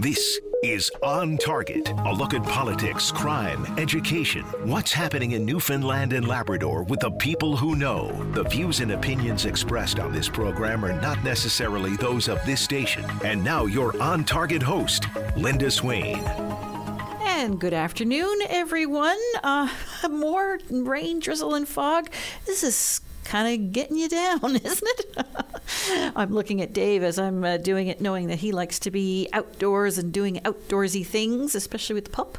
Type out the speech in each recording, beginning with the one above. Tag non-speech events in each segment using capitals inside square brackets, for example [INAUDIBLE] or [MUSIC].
This is On Target, a look at politics, crime, education, what's happening in Newfoundland and Labrador with the people who know. The views and opinions expressed on this program are not necessarily those of this station. And now, your On Target host, Linda Swain. And good afternoon, everyone. Uh, [LAUGHS] more rain, drizzle, and fog. This is kind of getting you down, [LAUGHS] isn't it? I'm looking at Dave as I'm uh, doing it, knowing that he likes to be outdoors and doing outdoorsy things, especially with the pup.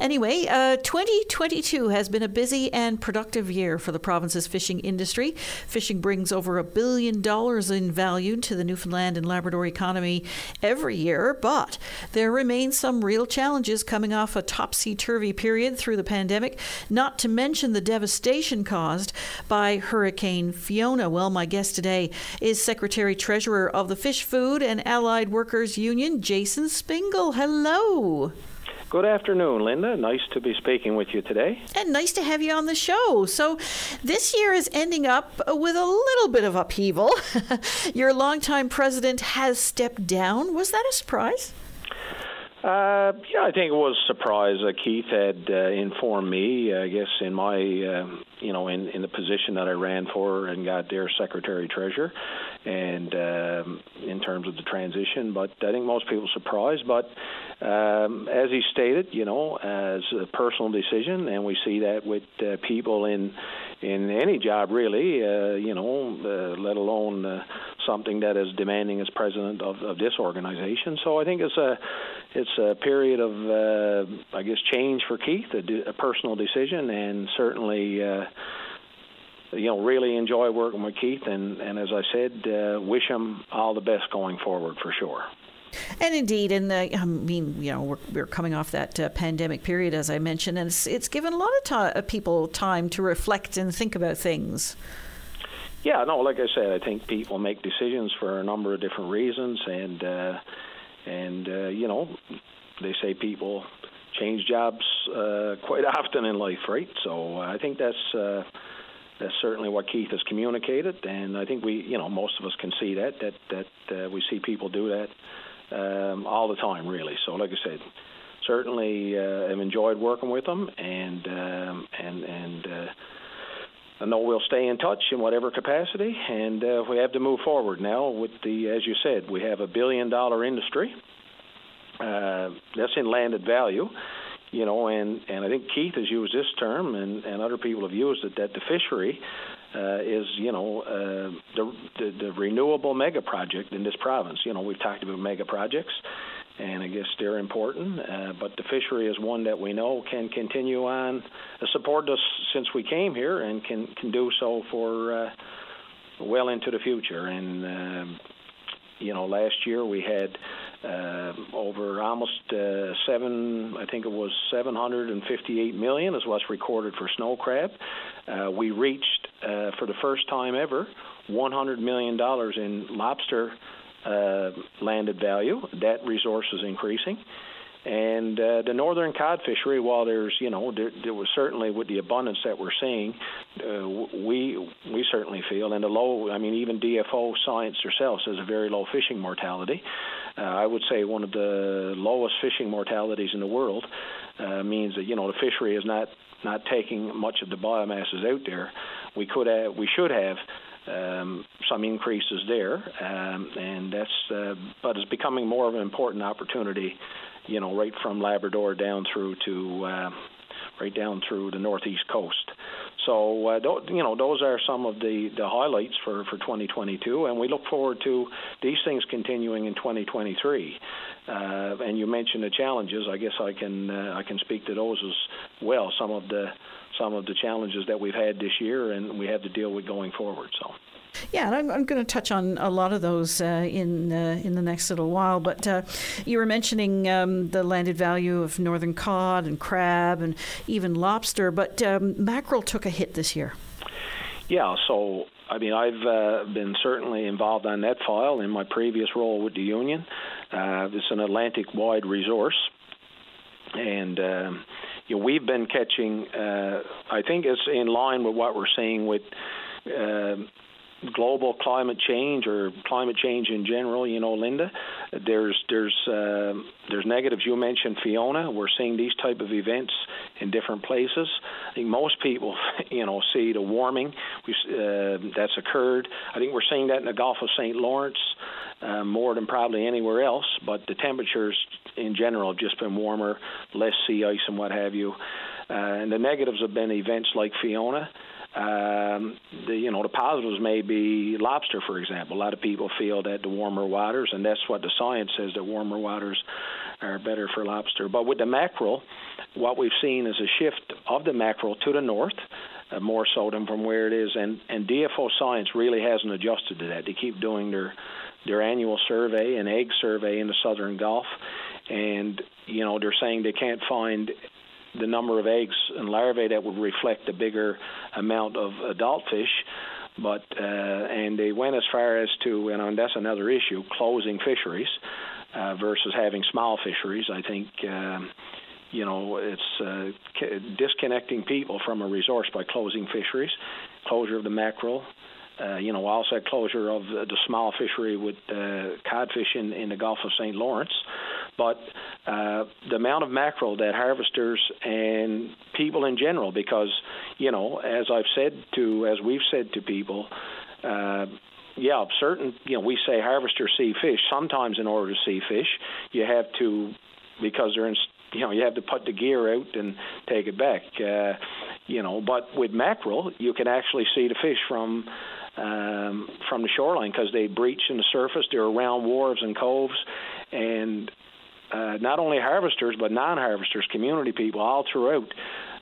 Anyway, uh, 2022 has been a busy and productive year for the province's fishing industry. Fishing brings over a billion dollars in value to the Newfoundland and Labrador economy every year, but there remain some real challenges coming off a topsy turvy period through the pandemic, not to mention the devastation caused by Hurricane Fiona. Well, my guest today is Secretary Treasurer of the Fish Food and Allied Workers Union, Jason Spingle. Hello. Good afternoon, Linda. Nice to be speaking with you today. And nice to have you on the show. So, this year is ending up with a little bit of upheaval. [LAUGHS] Your longtime president has stepped down. Was that a surprise? Uh, yeah, I think it was a surprise. Uh, Keith had uh, informed me, I guess, in my, uh, you know, in, in the position that I ran for and got there, secretary treasurer, and um, in terms of the transition. But I think most people surprised. But um, as he stated, you know, as a personal decision, and we see that with uh, people in in any job really, uh, you know, uh, let alone uh, something that is demanding as president of, of this organization. So I think it's a it's a period of uh, I guess change for Keith, a, a personal decision, and certainly. Uh, you know, really enjoy working with Keith, and, and as I said, uh, wish him all the best going forward for sure. And indeed, in the, I mean, you know, we're, we're coming off that uh, pandemic period, as I mentioned, and it's, it's given a lot of uh, people time to reflect and think about things. Yeah, no, like I said, I think people make decisions for a number of different reasons, and uh, and uh, you know, they say people change jobs uh, quite [LAUGHS] often in life, right? So I think that's. Uh, that's certainly what Keith has communicated, and I think we, you know, most of us can see that that that uh, we see people do that um, all the time, really. So, like I said, certainly uh, have enjoyed working with them, and um, and and uh, I know we'll stay in touch in whatever capacity, and uh, we have to move forward now with the, as you said, we have a billion dollar industry. Uh, that's in landed value, you know, and and I think Keith has used this term, and and other people have used it that the fishery uh, is you know uh, the, the the renewable mega project in this province. You know we've talked about mega projects, and I guess they're important. Uh, but the fishery is one that we know can continue on, uh, support us since we came here, and can can do so for uh, well into the future. And uh, you know last year we had over almost uh, seven, I think it was 758 million is what's recorded for snow crab. Uh, we reached uh, for the first time ever 100 million dollars in lobster landed value. That resource is increasing. And uh, the northern cod fishery, while there's, you know, there, there was certainly with the abundance that we're seeing, uh, we we certainly feel, and the low, I mean, even DFO science herself says a very low fishing mortality. Uh, I would say one of the lowest fishing mortalities in the world uh, means that you know the fishery is not not taking much of the biomasses out there. We could have, we should have um, some increases there, um, and that's uh, but it's becoming more of an important opportunity you know, right from Labrador down through to uh, right down through the northeast coast. So, uh, th- you know, those are some of the, the highlights for, for 2022, and we look forward to these things continuing in 2023. Uh, and you mentioned the challenges. I guess I can uh, I can speak to those as well. Some of the some of the challenges that we've had this year, and we have to deal with going forward. So. Yeah, and I'm, I'm going to touch on a lot of those uh, in uh, in the next little while. But uh, you were mentioning um, the landed value of northern cod and crab and even lobster, but um, mackerel took a hit this year. Yeah, so I mean, I've uh, been certainly involved on that file in my previous role with the union. Uh, it's an Atlantic-wide resource, and um, you know, we've been catching. Uh, I think it's in line with what we're seeing with uh, global climate change or climate change in general, you know, Linda, there's there's uh, there's negatives. You mentioned Fiona. We're seeing these type of events in different places. I think most people, [LAUGHS] you know, see the warming we, uh, that's occurred. I think we're seeing that in the Gulf of St. Lawrence uh, more than probably anywhere else. But the temperatures in general have just been warmer, less sea ice and what have you. Uh, and the negatives have been events like Fiona. Um, the you know the positives may be lobster, for example. A lot of people feel that the warmer waters, and that's what the science says that warmer waters are better for lobster. But with the mackerel, what we've seen is a shift of the mackerel to the north. Uh, more so than from where it is, and and DFO Science really hasn't adjusted to that. They keep doing their their annual survey, an egg survey in the southern Gulf, and you know they're saying they can't find the number of eggs and larvae that would reflect a bigger amount of adult fish. But uh, and they went as far as to, and that's another issue, closing fisheries uh, versus having small fisheries. I think. Um, you know, it's uh, disconnecting people from a resource by closing fisheries, closure of the mackerel, uh, you know, also closure of the, small fishery with uh, codfish in, in the Gulf of St. Lawrence. But uh, the amount of mackerel that harvesters and people in general, because, you know, as I've said to, as we've said to people, uh, yeah, certain, you know, we say harvesters see fish. Sometimes, in order to see fish, you have to, because they're in, you know, you have to put the gear out and take it back. Uh, you know, but with mackerel, you can actually see the fish from um, from the shoreline because they breach in the surface. They're around wharves and coves, and uh, not only harvesters but non-harvesters, community people all throughout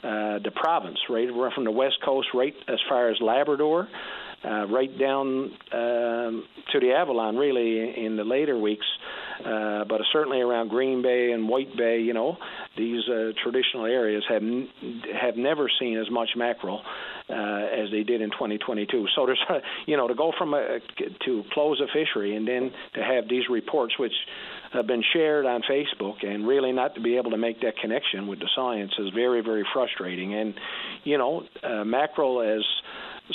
uh, the province, right from the west coast, right as far as Labrador. Uh, right down um, to the Avalon, really, in the later weeks, uh, but certainly around Green Bay and White Bay, you know, these uh, traditional areas have n- have never seen as much mackerel uh, as they did in 2022. So there's, you know, to go from a, to close a fishery and then to have these reports, which have been shared on Facebook, and really not to be able to make that connection with the science is very, very frustrating. And you know, uh, mackerel as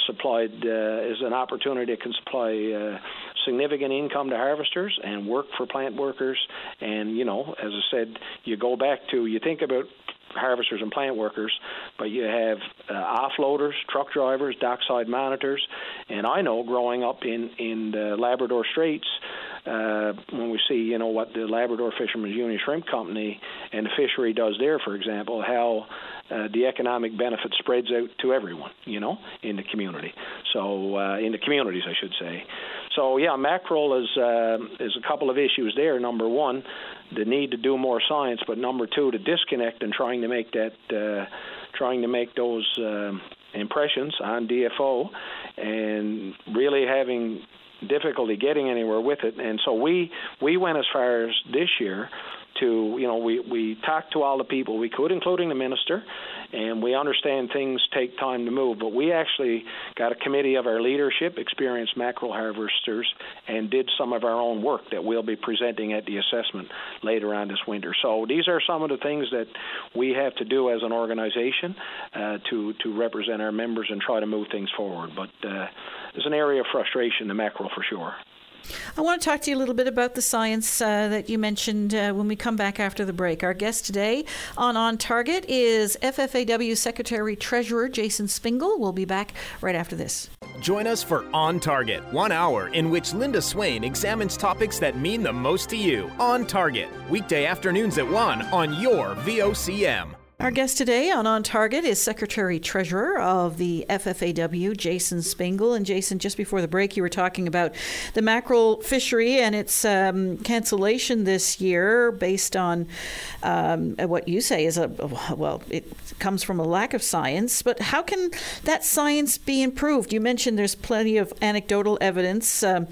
supplied uh, is an opportunity that can supply uh, significant income to harvesters and work for plant workers. And you know, as I said, you go back to you think about harvesters and plant workers, but you have uh, offloaders, truck drivers, dockside monitors, and I know growing up in in the Labrador Straits, uh, when we see you know what the Labrador Fishermen's Union Shrimp Company and the fishery does there, for example, how uh, the economic benefit spreads out to everyone, you know, in the community. So uh, in the communities, I should say. So yeah, mackerel is uh, is a couple of issues there. Number one, the need to do more science, but number two, to disconnect and trying to make that uh, trying to make those uh, impressions on DFO, and really having difficulty getting anywhere with it. And so we we went as far as this year to you know we we talked to all the people we could, including the minister, and we understand things take time to move. But we actually got a committee of our leadership, experienced mackerel harvesters, and did some of our own work that we'll be presenting at the assessment later on this winter. So these are some of the things that we have to do as an organization uh, to to represent our members and try to move things forward. But uh, there's an area of frustration, the mackerel for sure. I want to talk to you a little bit about the science uh, that you mentioned uh, when we come back after the break. Our guest today on On Target is FFAW Secretary Treasurer Jason Spingle. We'll be back right after this. Join us for On Target, one hour in which Linda Swain examines topics that mean the most to you. On Target, weekday afternoons at 1 on your VOCM. Our guest today on On Target is Secretary Treasurer of the FFAW, Jason Spingle. And Jason, just before the break, you were talking about the mackerel fishery and its um, cancellation this year based on um, what you say is a, well, it comes from a lack of science. But how can that science be improved? You mentioned there's plenty of anecdotal evidence um,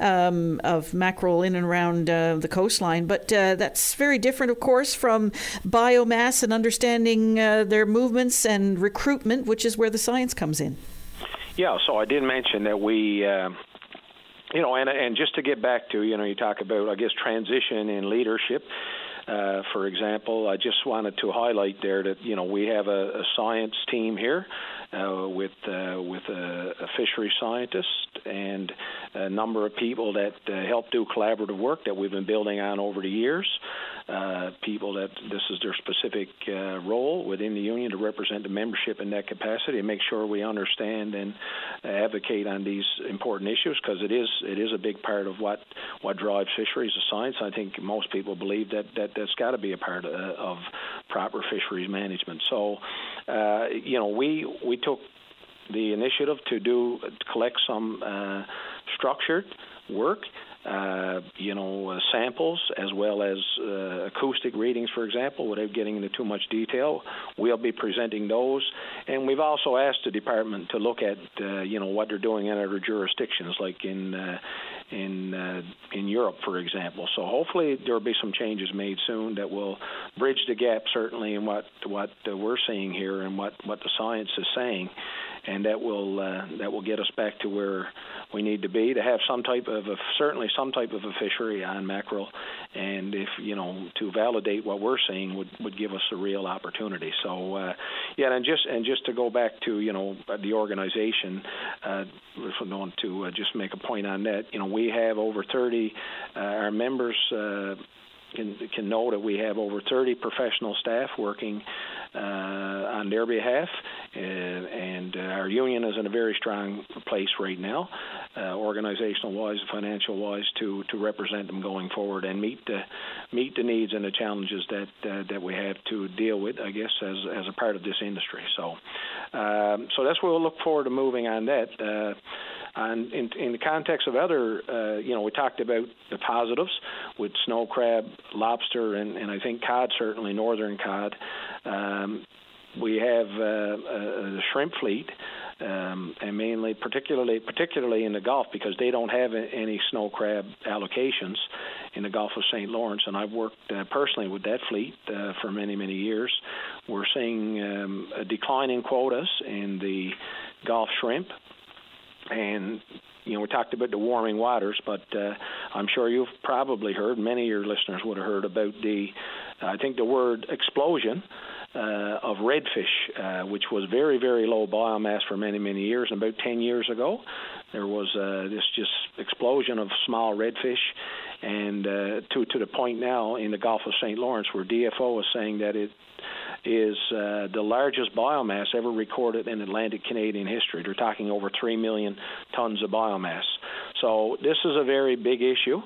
um of mackerel in and around uh, the coastline, but uh, that's very different, of course, from biomass and understanding understanding uh, their movements and recruitment, which is where the science comes in. Yeah, so I did mention that we. Uh, you know, and and just to get back to you know, you talk about I guess transition in leadership. Uh, for example, I just wanted to highlight there that you know we have a, a science team here, uh, with uh, with a, a fishery scientist and a number of people that uh, help do collaborative work that we've been building on over the years. Uh, people that this is their specific uh, role within the union to represent the membership in that capacity and make sure we understand and advocate on these important issues because it is it is a big part of what what drives fisheries as science. I think most people believe that that that's got to be a part of, of proper fisheries management. So, uh, you know, we we took the initiative to do collect some uh, structured work uh, you know, uh, samples as well as uh, acoustic readings, for example, without getting into too much detail. We'll be presenting those, and we've also asked the department to look at, uh, you know, what they're doing in other jurisdictions, like in uh, in in Europe, for example. So hopefully there will be some changes made soon that will bridge the gap, certainly, in what what we're seeing here and what what the science is saying and that will uh, that will get us back to where we need to be to have some type of a, certainly some type of a fishery on mackerel, and if you know to validate what we're seeing would would give us a real opportunity. So uh, yeah, and just and just to go back to you know the organization, uh, if want to uh, just make a point on that, you know we have over 30 uh, our members. Uh, can can know that we have over 30 professional staff working uh, on their behalf, uh, and uh, our union is in a very strong place right now, organizational wise, financial wise, to to represent them going forward and meet the meet the needs and the challenges that that we have to deal with. I guess as as a part of this industry. So um, so that's where we'll look forward to moving on that. And in, in the context of other, uh, you know, we talked about the positives with snow crab, lobster, and, and I think cod, certainly northern cod. Um, we have uh, a, a shrimp fleet, um, and mainly, particularly, particularly in the Gulf, because they don't have any snow crab allocations in the Gulf of St. Lawrence. And I've worked uh, personally with that fleet uh, for many, many years. We're seeing um, a decline in quotas in the Gulf shrimp and you know, we talked about the warming waters, but uh, I'm sure you've probably heard, many of your listeners would have heard about the, uh, I think the word explosion uh, of redfish, uh, which was very, very low biomass for many, many years. And about 10 years ago, there was uh, this just explosion of small redfish, and uh, to to the point now in the Gulf of St. Lawrence, where DFO is saying that it is uh, the largest biomass ever recorded in Atlantic Canadian history. They're talking over 3 million tons of biomass. So this is a very big issue.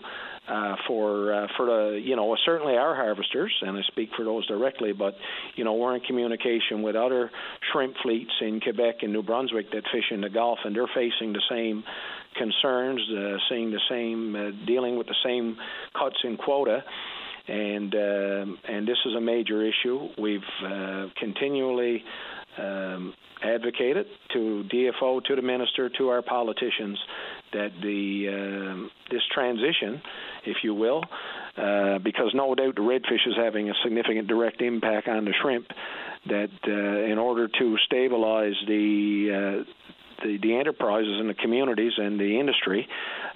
Uh, for uh, for the you know certainly our harvesters, and I speak for those directly, but you know we're in communication with other shrimp fleets in Quebec and New Brunswick that fish in the Gulf, and they're facing the same concerns, uh, seeing the same, uh, dealing with the same cuts in quota and uh, and this is a major issue. We've uh, continually um, advocated to DFO, to the minister, to our politicians that the uh, this transition, if you will, uh, because no doubt the redfish is having a significant direct impact on the shrimp. That uh, in order to stabilize the uh, the, the enterprises and the communities and the industry.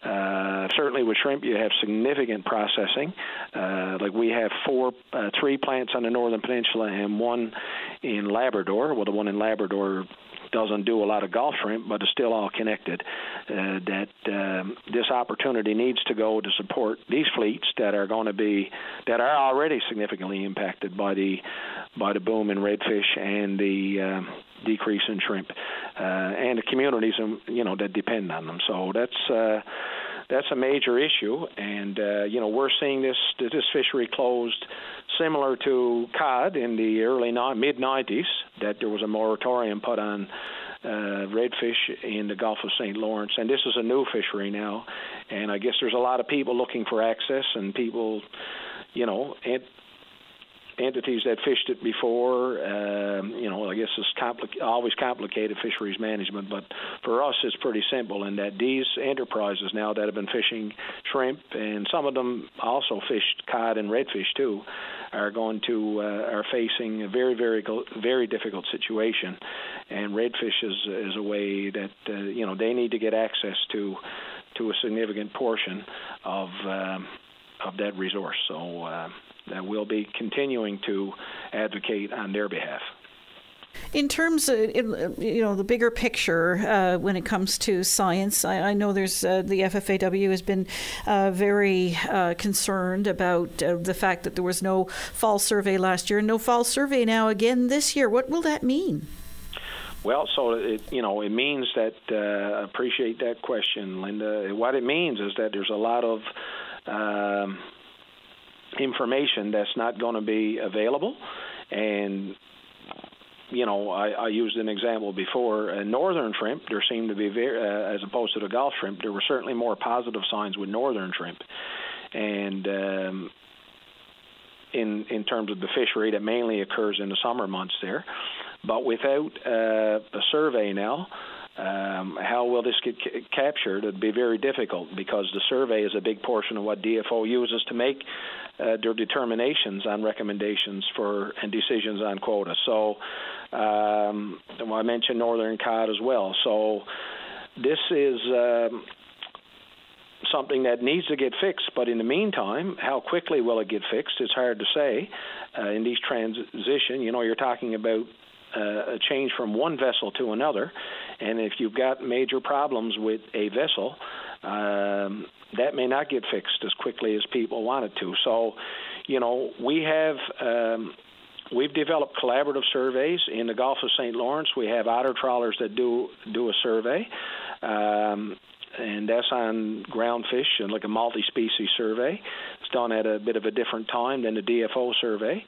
Uh, certainly with shrimp, you have significant processing. Uh, like we have four, uh, three plants on the northern peninsula and one in Labrador. Well, the one in Labrador doesn't do a lot of Gulf shrimp, but it's still all connected. Uh, that um, this opportunity needs to go to support these fleets that are going to be that are already significantly impacted by the by the boom in redfish and the um, decrease in shrimp, uh, and the communities um, you know that depend on them. So that's. Uh, that's a major issue, and uh, you know we're seeing this this fishery closed similar to cod in the early mid 90s. That there was a moratorium put on uh, redfish in the Gulf of St. Lawrence, and this is a new fishery now. And I guess there's a lot of people looking for access, and people, you know, entities that fished it before. Um, you know, I guess it's compli- always complicated fisheries management, but for us it's pretty simple in that these enterprises now that have been fishing shrimp and some of them also fished cod and redfish too are going to uh, are facing a very very very difficult situation, and redfish is is a way that uh, you know they need to get access to to a significant portion of um, of that resource. So. Uh, that we'll be continuing to advocate on their behalf. In terms of you know the bigger picture uh, when it comes to science, I, I know there's uh, the FFAW has been uh, very uh, concerned about uh, the fact that there was no fall survey last year and no fall survey now again this year. What will that mean? Well, so it you know it means that uh, appreciate that question, Linda. What it means is that there's a lot of um, information that's not going to be available, and you know, I, I used an example before. Uh, northern shrimp, there seemed to be very, uh, as opposed to the Gulf shrimp, there were certainly more positive signs with northern shrimp, and um, in in terms of the fishery that mainly occurs in the summer months there. But without uh, a survey now, um, how will this get c- captured? It'd be very difficult because the survey is a big portion of what DFO uses to make uh, their determinations on recommendations for and decisions on quota. So um, I mentioned northern cod as well. So this is. Um, something that needs to get fixed. But in the meantime, how quickly will it get fixed? It's hard to say. Uh, in these transition, you know, you're talking about uh, a change from one vessel to another, and if you've got major problems with a vessel, um, that may not get fixed as quickly as people want it to. So, you know, we have. Um, We've developed collaborative surveys in the Gulf of St. Lawrence. We have otter trawlers that do do a survey, um, and that's on ground fish and like a multi-species survey. It's done at a bit of a different time than the DFO survey.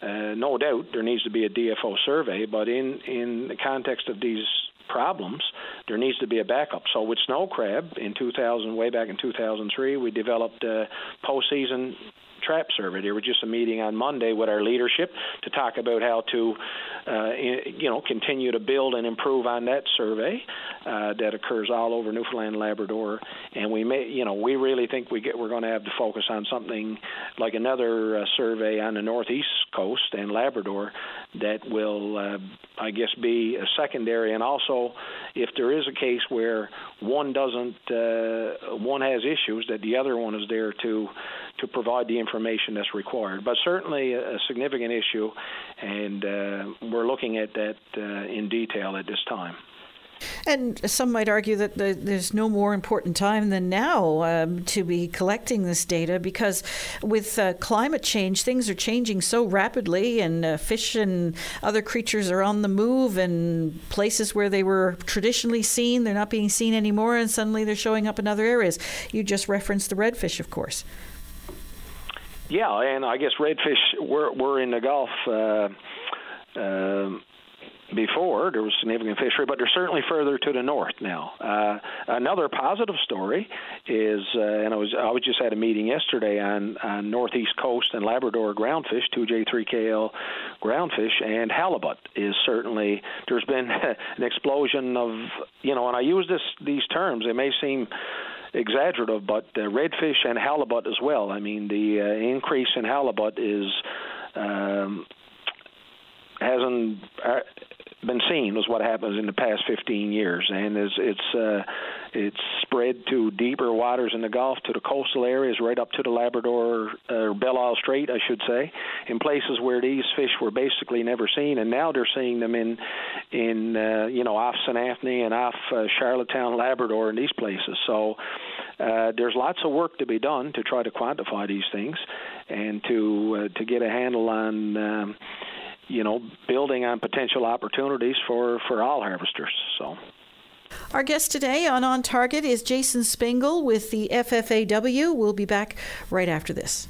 Uh, no doubt there needs to be a DFO survey, but in in the context of these problems, there needs to be a backup. So with snow crab in 2000, way back in 2003, we developed a postseason trap survey. There was just a meeting on Monday with our leadership to talk about how to, uh, you know, continue to build and improve on that survey uh, that occurs all over Newfoundland and Labrador. And we may, you know, we really think we get we're going to have to focus on something like another uh, survey on the northeast coast and Labrador that will, uh, I guess, be a secondary. And also, if there is a case where one doesn't, uh, one has issues, that the other one is there to to provide the information that's required. But certainly a, a significant issue, and uh, we're looking at that uh, in detail at this time. And some might argue that the, there's no more important time than now um, to be collecting this data because with uh, climate change, things are changing so rapidly, and uh, fish and other creatures are on the move, and places where they were traditionally seen, they're not being seen anymore, and suddenly they're showing up in other areas. You just referenced the redfish, of course. Yeah, and I guess redfish were were in the Gulf. Uh, uh, before there was significant fishery, but they're certainly further to the north now. Uh, another positive story is, uh, and I was I was just at a meeting yesterday on, on northeast coast and Labrador groundfish, 2J3KL groundfish, and halibut is certainly there's been [LAUGHS] an explosion of you know, and I use this these terms. They may seem exaggerative, but uh, redfish and halibut as well. I mean, the uh, increase in halibut is um, hasn't uh, been seen was what happens in the past 15 years, and is it's uh, it's spread to deeper waters in the Gulf, to the coastal areas, right up to the Labrador uh, Belle Isle Strait, I should say, in places where these fish were basically never seen, and now they're seeing them in in uh, you know off St Anthony and off uh, Charlottetown, Labrador, and these places. So uh, there's lots of work to be done to try to quantify these things and to uh, to get a handle on. Um, you know, building on potential opportunities for, for all harvesters. So. Our guest today on On Target is Jason Spingle with the FFAW. We'll be back right after this.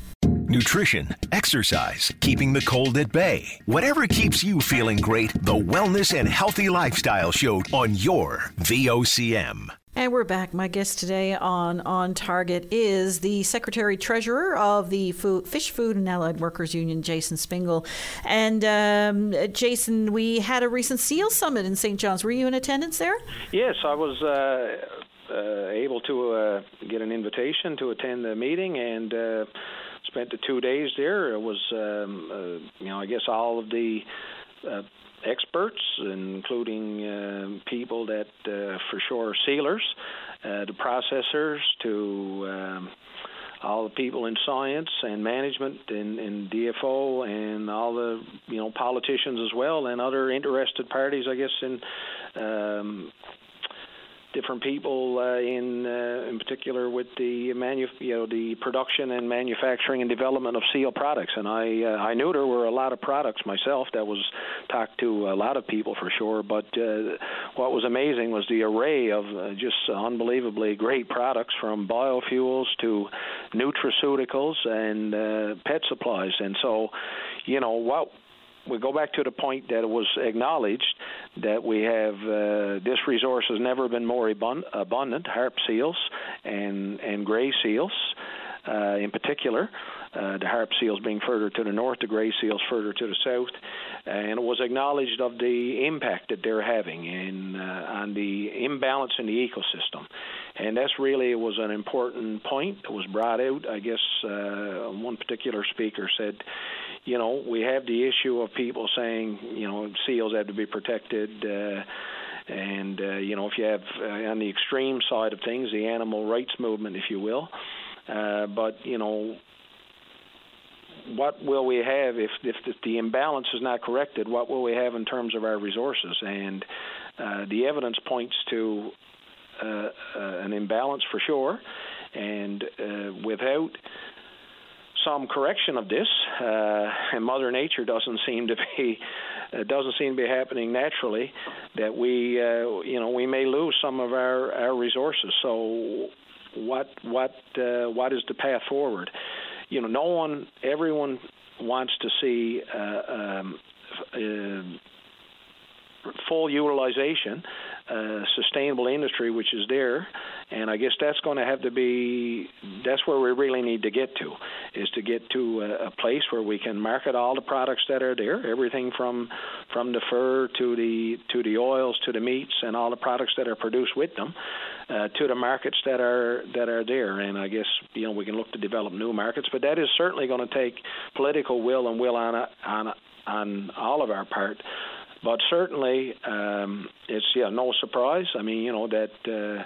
Nutrition, exercise, keeping the cold at bay. Whatever keeps you feeling great, the Wellness and Healthy Lifestyle Show on your VOCM. And we're back. My guest today on On Target is the Secretary Treasurer of the Food, Fish, Food, and Allied Workers Union, Jason Spingle. And um, Jason, we had a recent SEAL Summit in St. John's. Were you in attendance there? Yes, I was. Uh, uh, able to uh, get an invitation to attend the meeting and uh, spent the two days there. It was, um, uh, you know, I guess all of the uh, experts, including uh, people that, uh, for sure, are sealers, uh, the processors, to um, all the people in science and management and, and DFO and all the you know politicians as well and other interested parties, I guess in um, different people uh, in uh, in particular with the manu- you know the production and manufacturing and development of seal products. And I uh, I knew there were a lot of products myself that was talked to a lot of people for sure. But uh, what was amazing was the array of uh, just unbelievably great products from biofuels to nutraceuticals and uh, pet supplies. And so you know what we go back to the point that it was acknowledged that we have uh, this resource has never been more abundant, harp seals and and gray seals uh, in particular. Uh, the harp seals being further to the north, the gray seals further to the south, and it was acknowledged of the impact that they're having in uh, on the imbalance in the ecosystem, and that's really was an important point that was brought out. I guess uh, one particular speaker said, you know, we have the issue of people saying, you know, seals have to be protected. Uh, and uh, you know, if you have uh, on the extreme side of things, the animal rights movement, if you will, uh, but you know, what will we have if, if the imbalance is not corrected? What will we have in terms of our resources? And uh, the evidence points to uh, uh, an imbalance for sure, and uh, without some correction of this, uh, and Mother Nature doesn't seem to be uh, doesn't seem to be happening naturally. That we, you know, we may lose some of our our resources. So, what what what is the path forward? You know, no one, everyone wants to see. Uh, um, uh, full utilization, sustainable industry, which is there, and I guess that's going to have to be that's where we really need to get to is to get to a, a place where we can market all the products that are there, everything from from the fur to the to the oils to the meats and all the products that are produced with them, uh, to the markets that are that are there. And I guess you know we can look to develop new markets, but that is certainly going to take political will and will on on on all of our part but certainly, um, it's yeah no surprise. I mean, you know that uh,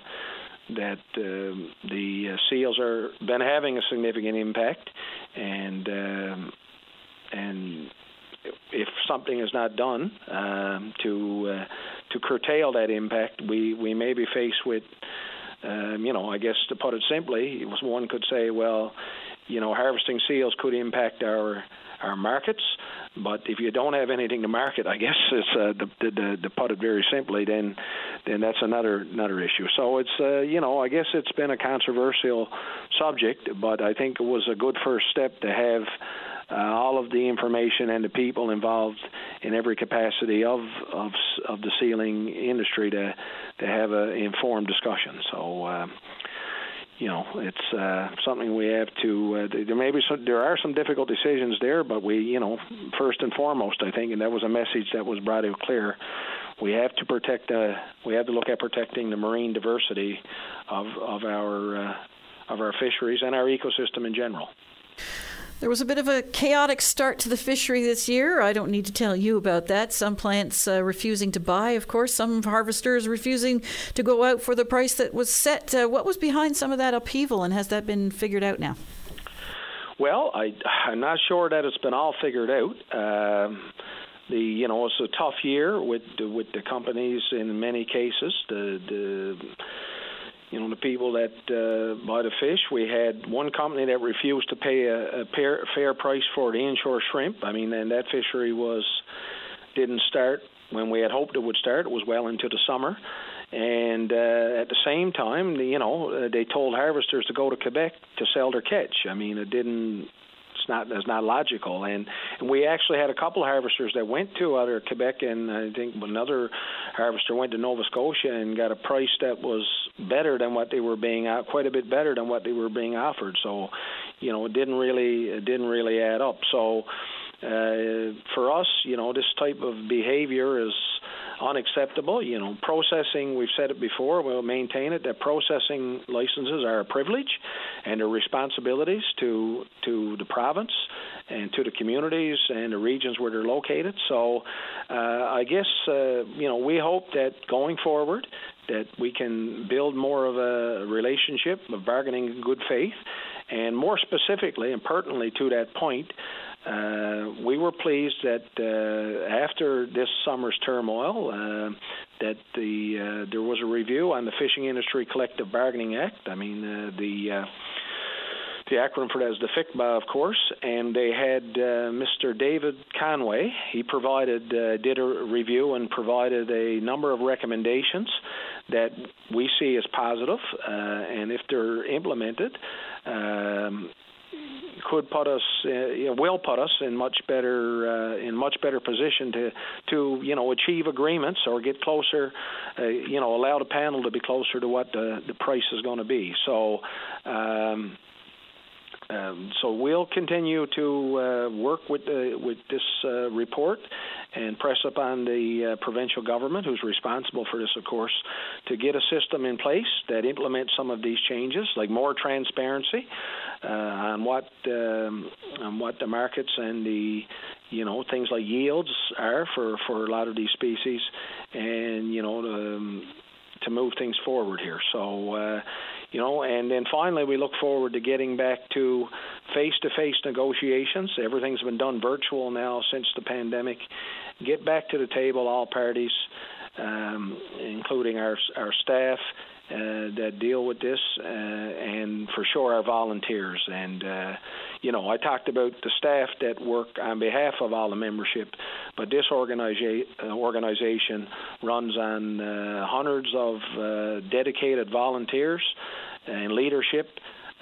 that uh, the uh, seals are been having a significant impact, and um, and if something is not done um, to uh, to curtail that impact, we we may be faced with. Um, you know, I guess to put it simply, one could say, well, you know, harvesting seals could impact our our markets, but if you don't have anything to market, I [LAUGHS] guess it's uh, the, the, the put it very simply, then then that's another another issue. So it's uh, you know I guess it's been a controversial subject, but I think it was a good first step to have. Uh, all of the information and the people involved in every capacity of of of the sealing industry to to have an informed discussion. So uh, you know, it's uh, something we have to. Uh, there may be some, there are some difficult decisions there, but we, you know, first and foremost, I think, and that was a message that was brought out clear. We have to protect. Uh, we have to look at protecting the marine diversity of of our uh, of our fisheries and our ecosystem in general. There was a bit of a chaotic start to the fishery this year. I don't need to tell you about that. Some plants uh, refusing to buy, of course, some harvesters refusing to go out for the price that was set. Uh, what was behind some of that upheaval, and has that been figured out now? Well, I, I'm not sure that it's been all figured out. Um, the you know it's a tough year with with the companies in many cases. The the you know the people that uh, buy the fish. We had one company that refused to pay a, a fair, fair price for the inshore shrimp. I mean, and that fishery was didn't start when we had hoped it would start. It was well into the summer, and uh, at the same time, you know, uh, they told harvesters to go to Quebec to sell their catch. I mean, it didn't it's not that's not logical. And, and we actually had a couple of harvesters that went to other Quebec, and I think another harvester went to Nova Scotia and got a price that was better than what they were being out, quite a bit better than what they were being offered. So, you know, it didn't really it didn't really add up. So. Uh, for us, you know, this type of behavior is unacceptable. You know, processing, we've said it before, we'll maintain it, that processing licenses are a privilege and are responsibilities to, to the province and to the communities and the regions where they're located. So uh, I guess, uh, you know, we hope that going forward, that we can build more of a relationship of bargaining in good faith And more specifically and pertinently to that point, uh, we were pleased that uh, after this summer's turmoil, uh, that the uh, there was a review on the Fishing Industry Collective Bargaining Act. I mean, uh, the uh, the acronym for that is the FICBA, of course, and they had uh, Mr. David Conway. He provided, uh, did a review and provided a number of recommendations that we see as positive, uh, and if they're implemented, um, could put us, uh, will put us in much better uh, in much better position to to you know achieve agreements or get closer, uh, you know, allow the panel to be closer to what the the price is going to be. So. Um, um, so we'll continue to uh, work with uh, with this uh, report and press upon the uh, provincial government, who's responsible for this, of course, to get a system in place that implements some of these changes, like more transparency uh, on what um, on what the markets and the you know things like yields are for for a lot of these species, and you know. Um, to move things forward here. So, uh, you know, and then finally we look forward to getting back to face-to-face negotiations. Everything's been done virtual now since the pandemic. Get back to the table, all parties, um, including our our staff. Uh, that deal with this, uh, and for sure our volunteers. And uh, you know, I talked about the staff that work on behalf of all the membership, but this organiza- organization runs on uh, hundreds of uh, dedicated volunteers and leadership,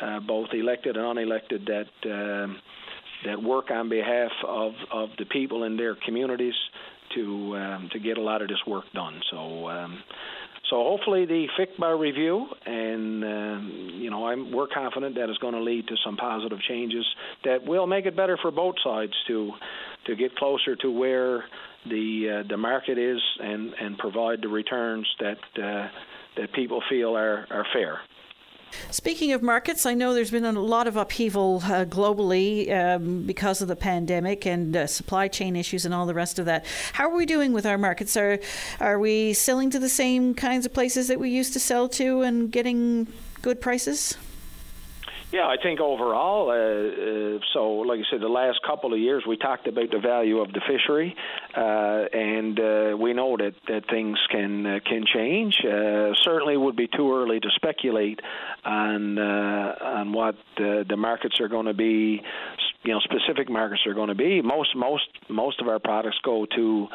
uh, both elected and unelected, that um, that work on behalf of, of the people in their communities to um, to get a lot of this work done. So. Um, so hopefully the FICBA review, and uh, you know, I'm, we're confident that is going to lead to some positive changes that will make it better for both sides to to get closer to where the uh, the market is and and provide the returns that uh, that people feel are are fair. Speaking of markets, I know there's been a lot of upheaval uh, globally um, because of the pandemic and uh, supply chain issues and all the rest of that. How are we doing with our markets? Are are we selling to the same kinds of places that we used to sell to and getting good prices? Yeah, I think overall, uh, uh, so like I said, the last couple of years we talked about the value of the fishery, uh, and uh, we know that, that things can uh, can change. Uh, certainly, would be too early to speculate on on what uh, the markets are going to be. You know, specific markets are going to be. Most most most of our products go to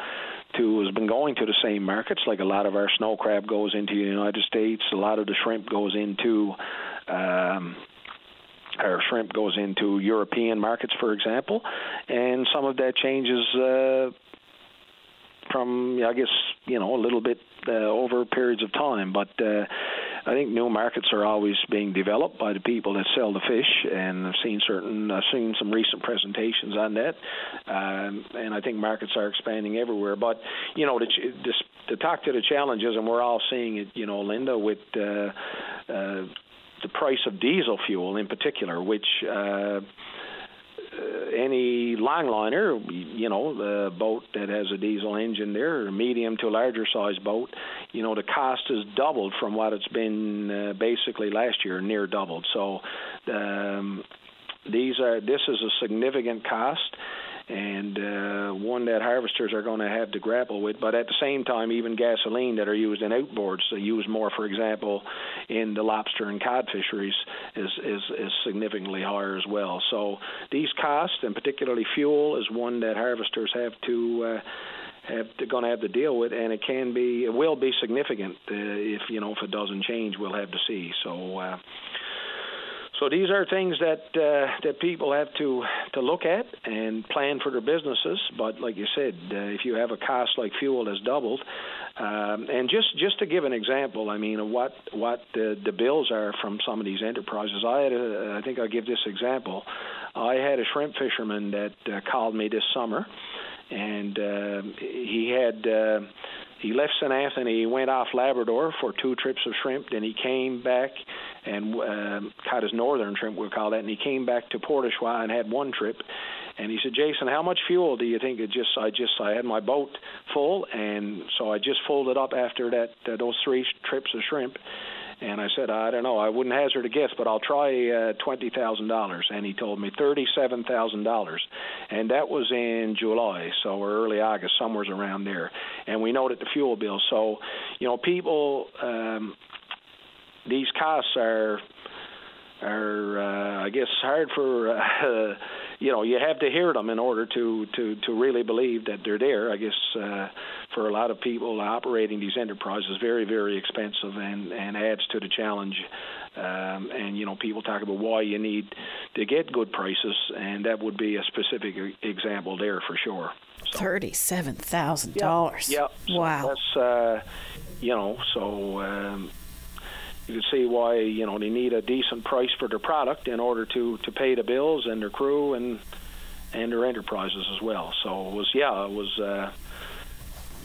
to has been going to the same markets. Like a lot of our snow crab goes into the United States. A lot of the shrimp goes into. Um, our shrimp goes into European markets, for example, and some of that changes uh, from, I guess, you know, a little bit uh, over periods of time. But uh, I think new markets are always being developed by the people that sell the fish, and I've seen certain, I've seen some recent presentations on that, um, and I think markets are expanding everywhere. But you know, to, to talk to the challenges, and we're all seeing it, you know, Linda, with uh, uh, the price of diesel fuel in particular, which uh, any longliner, you know, the boat that has a diesel engine there, a medium to larger size boat, you know, the cost has doubled from what it's been uh, basically last year, near doubled. So um, these are this is a significant cost and uh, one that harvesters are going to have to grapple with. But at the same time, even gasoline that are used in outboards, so used more, for example, in the lobster and cod fisheries, is, is is significantly higher as well. So these costs, and particularly fuel, is one that harvesters have to. Uh, have to, going to have to deal with, and it can be, it will be significant uh, if you know if it doesn't change. We'll have to see. So, uh, so these are things that uh, that people have to to look at and plan for their businesses. But like you said, uh, if you have a cost like fuel has doubled, um, and just just to give an example, I mean, of what what the, the bills are from some of these enterprises. I had a, I think I'll give this example. I had a shrimp fisherman that uh, called me this summer, and uh, he had. Uh, he left St. Anthony, he went off Labrador for two trips of shrimp, then he came back and uh, caught his northern shrimp, we'll call that, and he came back to Port and had one trip. And he said, Jason, how much fuel do you think it just? I just I had my boat full, and so I just folded up after that uh, those three trips of shrimp, And I said, I don't know, I wouldn't hazard a guess, but I'll try uh, twenty thousand dollars. And he told me thirty-seven thousand dollars, and that was in July, so early August, somewhere's around there. And we that the fuel bill. So, you know, people, um, these costs are are uh, I guess hard for [LAUGHS] uh, you know you have to hear them in order to to to really believe that they're there. I guess uh, for a lot of people operating these enterprises very very expensive and and adds to the challenge. Um, and you know people talk about why you need to get good prices, and that would be a specific example there for sure. So, Thirty-seven thousand dollars. Yeah. So wow. That's uh, you know so. Um, you can see why you know they need a decent price for their product in order to to pay the bills and their crew and and their enterprises as well. So it was yeah, it was uh,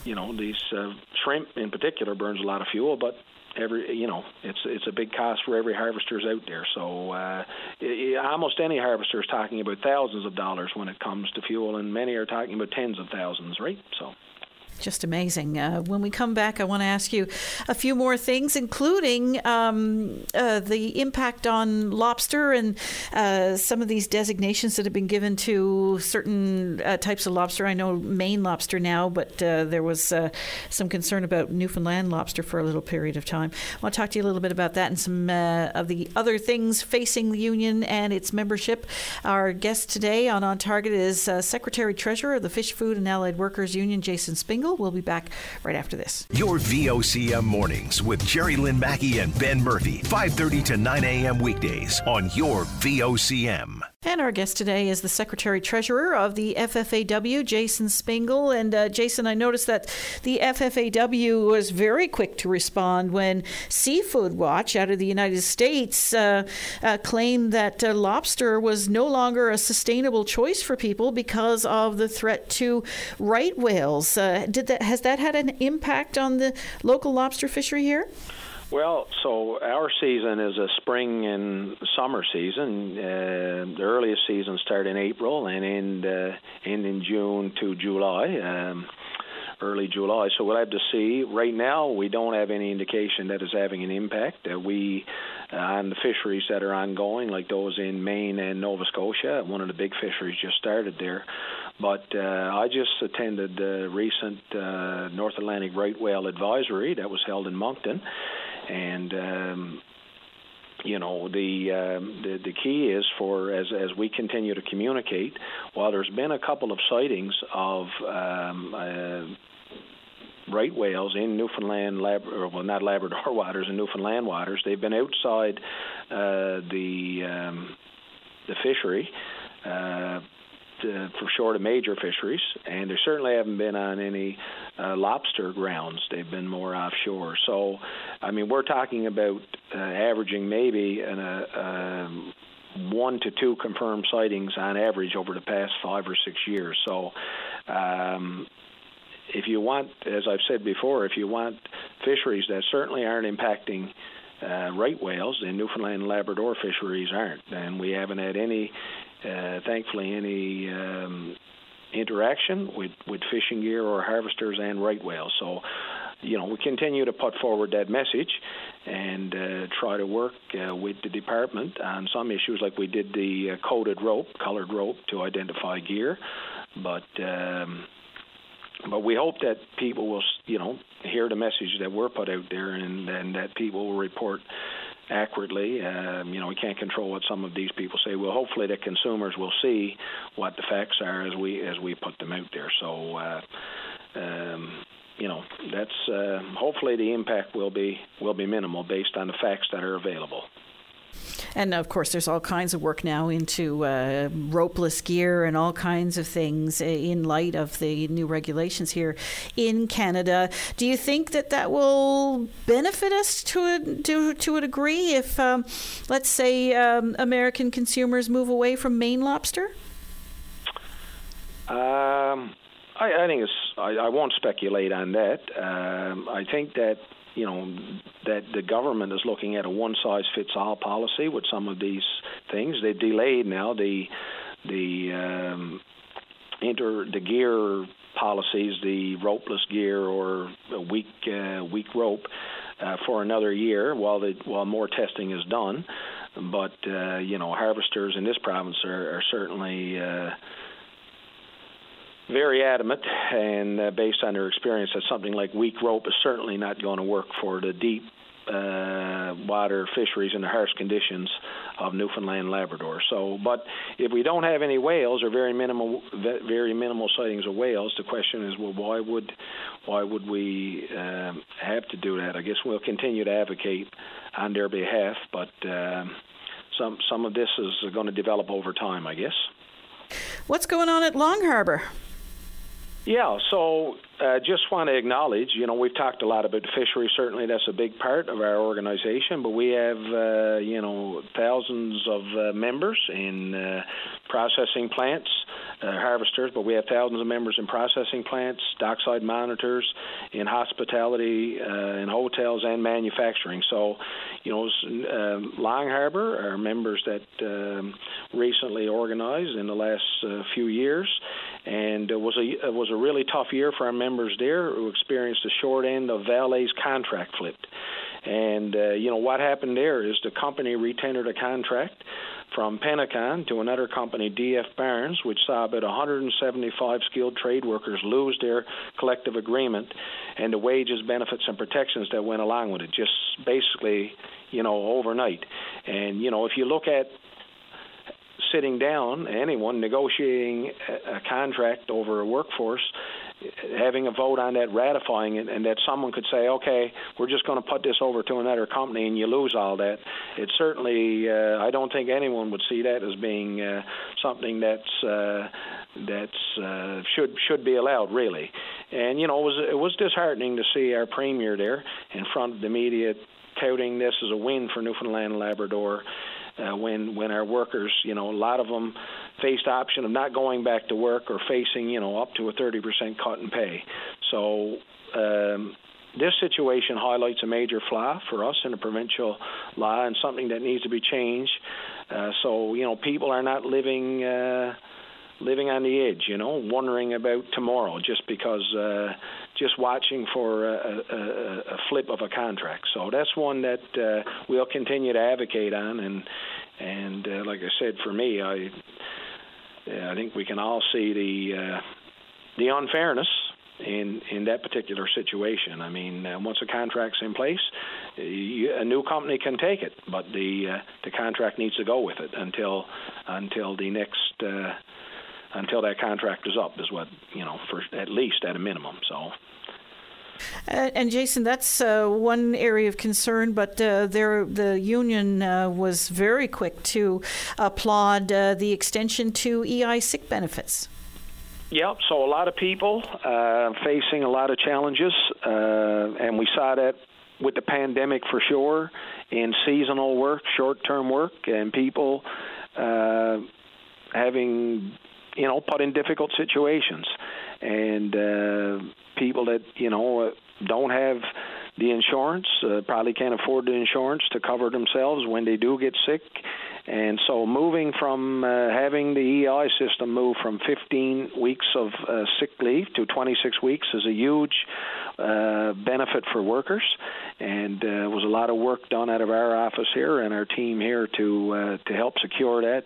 you know these uh, shrimp in particular burns a lot of fuel, but every you know it's it's a big cost for every harvester's out there. So uh, it, almost any harvester is talking about thousands of dollars when it comes to fuel, and many are talking about tens of thousands, right? So just amazing. Uh, when we come back, I want to ask you a few more things, including um, uh, the impact on lobster and uh, some of these designations that have been given to certain uh, types of lobster. I know Maine lobster now, but uh, there was uh, some concern about Newfoundland lobster for a little period of time. I want to talk to you a little bit about that and some of the other things facing the union and its membership. Our guest today on On Target is Secretary Treasurer of the Fish, Food, and Allied Workers Union, Jason Spingle. We'll be back right after this. Your VOCM mornings with Gerri Lynn Mackey and Ben Murphy, 5:30 to 9 a.m. weekdays on your VOCM. And our guest today is the Secretary Treasurer of the FFAW, Jason Spingle. And uh, Jason, I noticed that the FFAW was very quick to respond when Seafood Watch out of the United States uh, uh, claimed that uh, lobster was no longer a sustainable choice for people because of the threat to right whales. Uh, did that has that had an impact on the local lobster fishery here? Well, so our season is a spring and summer season. Uh, the earliest season start in April and end, uh, end in June to July. Um, early July. So we'll have to see. Right now, we don't have any indication that is having an impact. Uh, we uh, on the fisheries that are ongoing, like those in Maine and Nova Scotia. One of the big fisheries just started there. But uh, I just attended the recent uh, North Atlantic Right Whale Advisory that was held in Moncton and um, you know the, um, the the key is for as as we continue to communicate. While there's been a couple of sightings of um, uh, right whales in Newfoundland, Lab- or, well, not Labrador [LAUGHS] waters, in Newfoundland waters. They've been outside uh, the um, the fishery. Uh, uh, for short of major fisheries, and they certainly haven't been on any uh, lobster grounds. They've been more offshore. So, I mean, we're talking about uh, averaging maybe an, uh, one to two confirmed sightings on average over the past five or six years. So, um, if you want, as I've said before, if you want fisheries that certainly aren't impacting uh, right whales, and Newfoundland and Labrador fisheries aren't, and we haven't had any uh, thankfully, any um, interaction with, with fishing gear or harvesters and right whales. So, you know, we continue to put forward that message and uh, try to work uh, with the department on some issues, like we did the uh, coated rope, colored rope, to identify gear. But um, but we hope that people will, you know, hear the message that we're put out there, and, and that people will report accurately. Um, you know, we can't control what some of these people say. Well, hopefully the consumers will see what the facts are as we as we put them out there. So, uh, um, you know, that's uh, hopefully the impact will be will be minimal based on the facts that are available. And of course, there's all kinds of work now into uh, ropeless gear and all kinds of things in light of the new regulations here in Canada. Do you think that that will benefit us to a, to, to a degree if, um, let's say, um, American consumers move away from Maine lobster? Um, I, I, think it's. I, I, won't speculate on that. Um, I think that you know that the government is looking at a one size fits all policy with some of these things. They've delayed now the the um, inter the gear policies, the ropeless gear or weak uh, weak rope. uh, for another year while the while more testing is done. But uh, you know, harvesters in this province are, are certainly uh, very adamant, and uh, based on their experience, that something like weak rope is certainly not going to work for the deep uh, water fisheries in the harsh conditions of Newfoundland and Labrador. So, but if we don't have any whales or very minimal, very minimal sightings of whales, the question is, well, why would, why would we um, have to do that? I guess we'll continue to advocate on their behalf, but um, some some of this is going to develop over time, I guess. What's going on at Long Harbour? Yeah, so uh, just want to acknowledge, you know, we've talked a lot about fishery. Certainly, that's a big part of our organization. But we have, uh, you know, thousands of uh, members in uh, processing plants, uh, harvesters. But we have thousands of members in processing plants, dockside monitors, in hospitality, uh, in hotels, and manufacturing. So, you know, Long Harbour are members that um, recently organized in the last few years, and it was a it was a really tough year for our members there who experienced the short end of Vale's contract flipped. And uh, you know what happened there is the company retendered a contract from Pennecon to another company, DF Barnes, which saw about 175 skilled trade workers lose their collective agreement and the wages, benefits, and protections that went along with it, just basically, you know, overnight. And you know, if you look at sitting down, anyone negotiating a, contract over a workforce, having a vote on that, ratifying it, and that someone could say, okay, we're just going to put this over to another company, and you lose all that. It certainly, uh, I don't think anyone would see that as being uh, something that's uh, that's uh, should should be allowed, really. And you know, it was it was disheartening to see our premier there in front of the media touting this as a win for Newfoundland and Labrador uh, when when our workers, you know, a lot of them faced option of not going back to work or facing, you know, up to a 30% cut in pay. So. Um, this situation highlights a major flaw for us in the provincial law and something that needs to be changed. Uh, so you know, people are not living uh, living on the edge, you know, wondering about tomorrow just because uh, just watching for a, a, a, flip of a contract. So that's one that uh, we'll continue to advocate on, and and uh, like I said, for me, I I think we can all see the uh, the unfairness in in that particular situation. I mean, uh, once a contract's in place, you, a new company can take it, but the uh, the contract needs to go with it until until the next uh, until that contract is up is what you know for at least at a minimum. So. Uh, and Jason, that's uh, one area of concern, but uh, there, the union uh, was very quick to applaud uh, the extension to EI sick benefits. Yep. So a lot of people uh, facing a lot of challenges, and we saw that with the pandemic for sure in seasonal work, short-term work, and people having you know, put in difficult situations, and uh, people that you know don't have the insurance uh, probably can't afford the insurance to cover themselves when they do get sick. And so, moving from uh, having the EI system move from 15 weeks of uh, sick leave to 26 weeks is a huge uh, benefit for workers, and uh, was a lot of work done out of our office here and our team here to uh, to help secure that.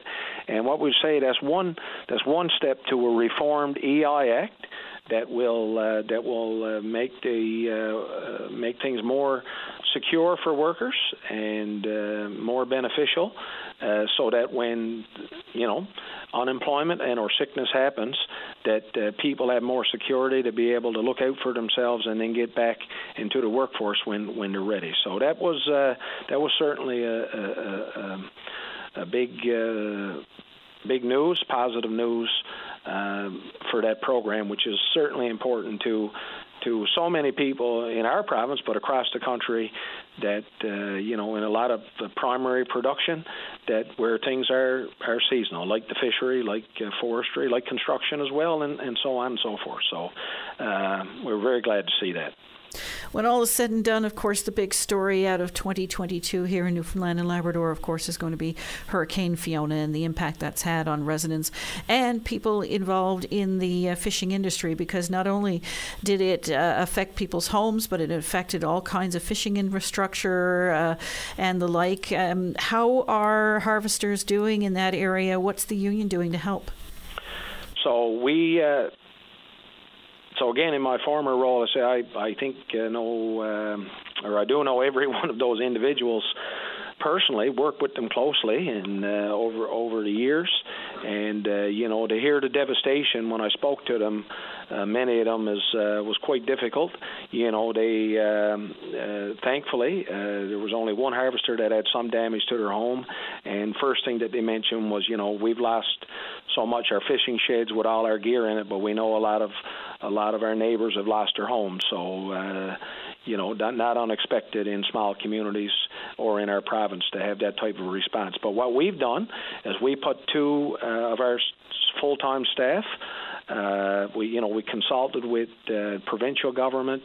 And what we say that's one that's one step to a reformed EI Act that will uh, that will uh, make the uh, uh make things more secure for workers and uh, more beneficial, uh, so that when you know unemployment and or sickness happens, that people have more security to be able to look out for themselves and then get back into the workforce when when they're ready. So that was that was certainly a, a, a, a big big news, positive news um, for that program, which is certainly important to to so many people in our province, but across the country, that uh, you know, in a lot of the primary production, that where things are are seasonal, like the fishery, like uh, forestry, like construction as well, and, and so on and so forth. So uh, we're very glad to see that. When all is said and done, of course, the big story out of 2022 here in Newfoundland and Labrador, of course, is going to be Hurricane Fiona and the impact that's had on residents and people involved in the uh, fishing industry because not only did it uh, affect people's homes, but it affected all kinds of fishing infrastructure uh, and the like. Um, how are harvesters doing in that area? What's the union doing to help? So we uh, so again, in my former role, I say I I think uh, know um, or I do know every [LAUGHS] one of those individuals personally, work with them closely and uh, over over the years, and uh, you know to hear the devastation when I spoke to them, uh, many of them is uh, was quite difficult. You know they um, uh, thankfully uh, there was only one harvester that had some damage to their home, and first thing that they mentioned was you know we've lost so much our fishing sheds with all our gear in it, but we know a lot of a lot of our neighbors have lost their homes. So, uh, you know, not, unexpected in small communities or in our province to have that type of response. But what we've done is we put two uh, of our full-time staff. Uh, we, you know, we consulted with uh, provincial government,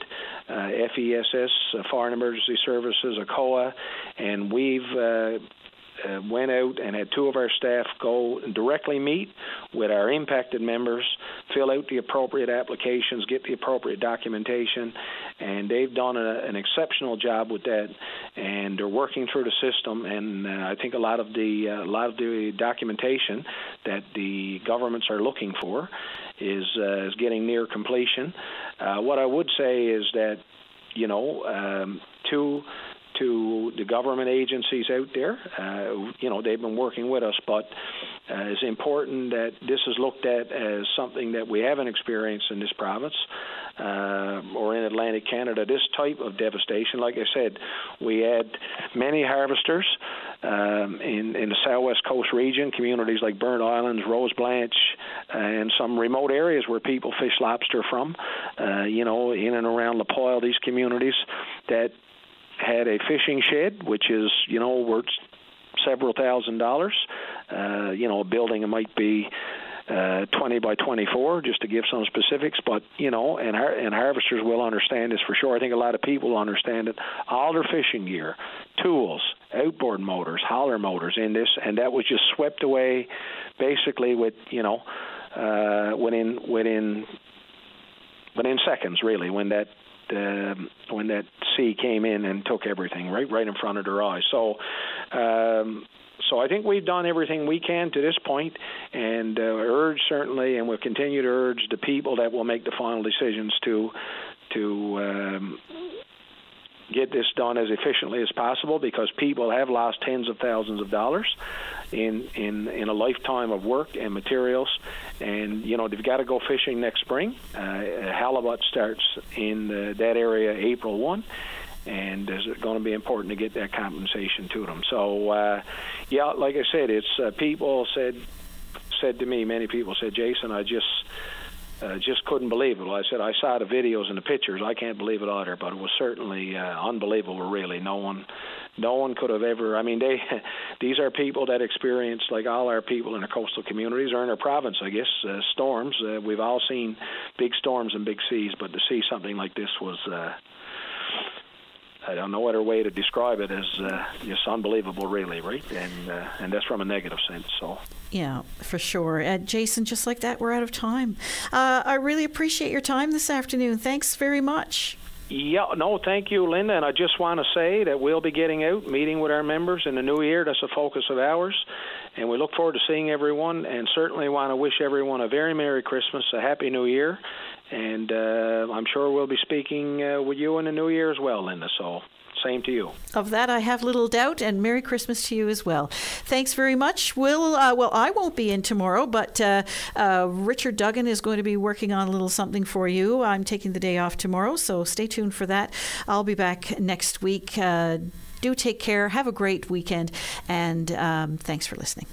uh, FESS, uh, Fire and Emergency Services, ACOA, and we've uh, went out and had two of our staff go and directly meet with our impacted members, fill out the appropriate applications, get the appropriate documentation, and they've done a, an exceptional job with that. And they're working through the system, and uh, I think a lot of the uh, a lot of the documentation that the governments are looking for is uh, is getting near completion. Uh, what I would say is that you know um, two to the government agencies out there. Uh, you know, they've been working with us, but uh, it's important that this is looked at as something that we haven't experienced in this province uh, or in Atlantic Canada. This type of devastation, like I said, we had many harvesters um, in in the Southwest Coast region, communities like Burnt Islands, Rose Blanche, uh, and some remote areas where people fish lobster from. Uh, you know, in and around La Poile, these communities that had a fishing shed, which is you know worth several thousand dollars. Uh, you know, a building might be uh, 20 by 24, just to give some specifics. But you know, and har- and harvesters will understand this for sure. I think a lot of people understand it. All their fishing gear, tools, outboard motors, hauler motors in this, and that was just swept away, basically with you know, uh, within within within seconds, really, when that uh, when that sea came in and took everything right right in front of their eyes. So. Um, so I think we've done everything we can to this point, and uh, urge certainly, and we'll continue to urge the people that will make the final decisions to to um, get this done as efficiently as possible because people have lost tens of thousands of dollars in in in a lifetime of work and materials. And you know they've got to go fishing next spring. Uh, halibut starts in the, that area April 1 and it's going to be important to get that compensation to them. So uh, yeah like I said it's uh, people said said to me many people said Jason I just uh, just couldn't believe it. Well, I said I saw the videos and the pictures. I can't believe it either, but it was certainly uh, unbelievable. Really, no one, no one could have ever. I mean, they, [LAUGHS] these are people that experience like all our people in our coastal communities or in our province, I guess, uh, storms. Uh, we've all seen big storms and big seas, but to see something like this was. Uh, I don't know other way to describe it as uh, just unbelievable, really, right? And uh, and that's from a negative sense. So. Yeah, for sure. Uh, Jason, just like that, we're out of time. Uh, I really appreciate your time this afternoon. Thanks very much. Yeah, no, thank you, Linda. And I just want to say that we'll be getting out, meeting with our members in the new year. That's a focus of ours. And we look forward to seeing everyone and certainly want to wish everyone a very Merry Christmas, a Happy New Year. And uh, I'm sure we'll be speaking uh, with you in the new year as well, Linda. So same to you. Of that, I have little doubt, and Merry Christmas to you as well. Thanks very much. Will uh, well, I won't be in tomorrow, but uh, uh, Richard Duggan is going to be working on a little something for you. I'm taking the day off tomorrow, so stay tuned for that. I'll be back next week. Uh, do take care. Have a great weekend, and um, thanks for listening.